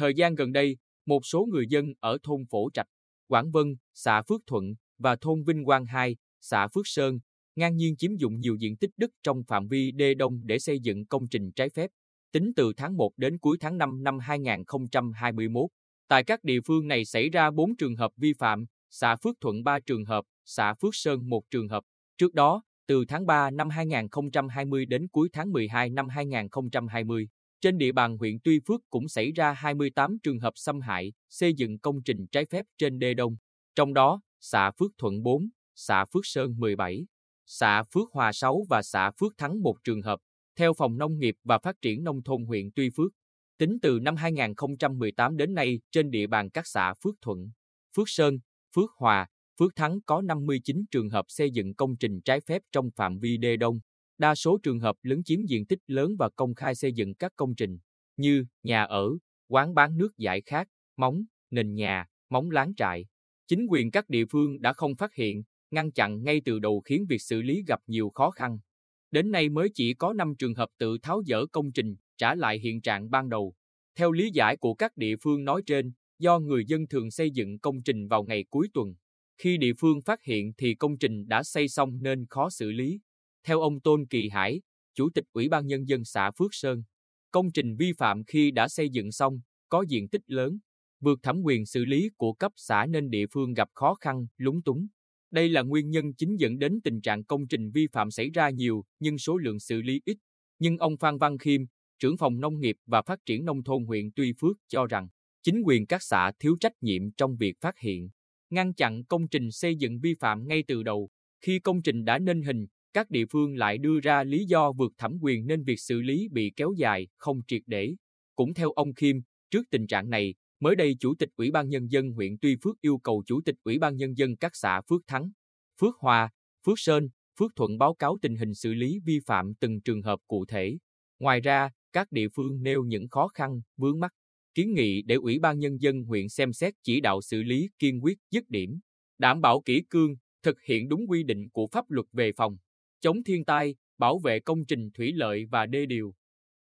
Thời gian gần đây, một số người dân ở thôn Phổ Trạch, Quảng Vân, xã Phước Thuận và thôn Vinh Quang 2, xã Phước Sơn, ngang nhiên chiếm dụng nhiều diện tích đất trong phạm vi đê đông để xây dựng công trình trái phép. Tính từ tháng 1 đến cuối tháng 5 năm 2021, tại các địa phương này xảy ra 4 trường hợp vi phạm, xã Phước Thuận 3 trường hợp, xã Phước Sơn 1 trường hợp. Trước đó, từ tháng 3 năm 2020 đến cuối tháng 12 năm 2020, trên địa bàn huyện Tuy Phước cũng xảy ra 28 trường hợp xâm hại, xây dựng công trình trái phép trên đê đông. Trong đó, xã Phước Thuận 4, xã Phước Sơn 17, xã Phước Hòa 6 và xã Phước Thắng 1 trường hợp. Theo Phòng Nông nghiệp và Phát triển Nông thôn huyện Tuy Phước, tính từ năm 2018 đến nay trên địa bàn các xã Phước Thuận, Phước Sơn, Phước Hòa, Phước Thắng có 59 trường hợp xây dựng công trình trái phép trong phạm vi đê đông. Đa số trường hợp lấn chiếm diện tích lớn và công khai xây dựng các công trình như nhà ở, quán bán nước giải khát, móng, nền nhà, móng láng trại. Chính quyền các địa phương đã không phát hiện, ngăn chặn ngay từ đầu khiến việc xử lý gặp nhiều khó khăn. Đến nay mới chỉ có 5 trường hợp tự tháo dỡ công trình, trả lại hiện trạng ban đầu. Theo lý giải của các địa phương nói trên, do người dân thường xây dựng công trình vào ngày cuối tuần. Khi địa phương phát hiện thì công trình đã xây xong nên khó xử lý. Theo ông Tôn Kỳ Hải, Chủ tịch Ủy ban Nhân dân xã Phước Sơn, công trình vi phạm khi đã xây dựng xong, có diện tích lớn, vượt thẩm quyền xử lý của cấp xã nên địa phương gặp khó khăn, lúng túng. Đây là nguyên nhân chính dẫn đến tình trạng công trình vi phạm xảy ra nhiều nhưng số lượng xử lý ít. Nhưng ông Phan Văn Khiêm, trưởng phòng nông nghiệp và phát triển nông thôn huyện Tuy Phước cho rằng chính quyền các xã thiếu trách nhiệm trong việc phát hiện, ngăn chặn công trình xây dựng vi phạm ngay từ đầu. Khi công trình đã nên hình, các địa phương lại đưa ra lý do vượt thẩm quyền nên việc xử lý bị kéo dài, không triệt để. Cũng theo ông Kim, trước tình trạng này, mới đây Chủ tịch Ủy ban Nhân dân huyện Tuy Phước yêu cầu Chủ tịch Ủy ban Nhân dân các xã Phước Thắng, Phước Hòa, Phước Sơn, Phước Thuận báo cáo tình hình xử lý vi phạm từng trường hợp cụ thể. Ngoài ra, các địa phương nêu những khó khăn, vướng mắc, kiến nghị để Ủy ban Nhân dân huyện xem xét chỉ đạo xử lý kiên quyết dứt điểm, đảm bảo kỹ cương, thực hiện đúng quy định của pháp luật về phòng chống thiên tai, bảo vệ công trình thủy lợi và đê điều.